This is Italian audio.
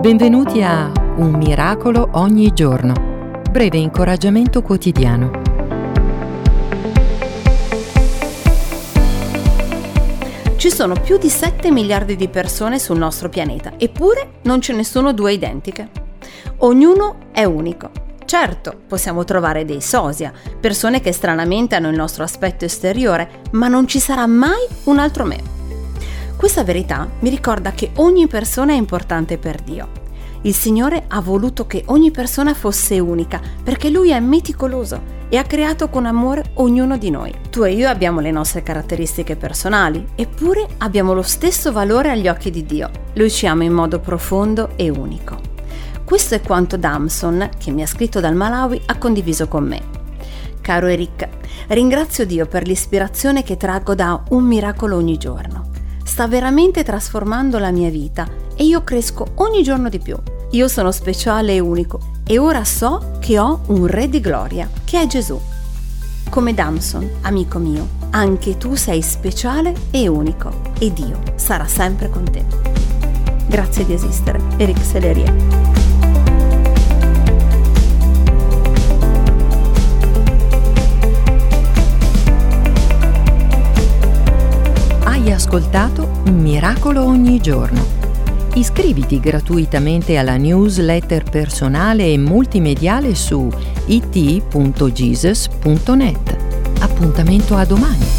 Benvenuti a Un miracolo ogni giorno. Breve incoraggiamento quotidiano. Ci sono più di 7 miliardi di persone sul nostro pianeta, eppure non ce ne sono due identiche. Ognuno è unico. Certo, possiamo trovare dei sosia, persone che stranamente hanno il nostro aspetto esteriore, ma non ci sarà mai un altro me. Questa verità mi ricorda che ogni persona è importante per Dio. Il Signore ha voluto che ogni persona fosse unica perché Lui è meticoloso e ha creato con amore ognuno di noi. Tu e io abbiamo le nostre caratteristiche personali, eppure abbiamo lo stesso valore agli occhi di Dio. Lui ci ama in modo profondo e unico. Questo è quanto Damson, che mi ha scritto dal Malawi, ha condiviso con me. Caro Eric, ringrazio Dio per l'ispirazione che traggo da un miracolo ogni giorno sta veramente trasformando la mia vita e io cresco ogni giorno di più. Io sono speciale e unico e ora so che ho un Re di gloria, che è Gesù. Come Damson, amico mio, anche tu sei speciale e unico e Dio sarà sempre con te. Grazie di esistere, Eric Sellerie. Ascoltato Miracolo ogni giorno. Iscriviti gratuitamente alla newsletter personale e multimediale su it.jesus.net. Appuntamento a domani.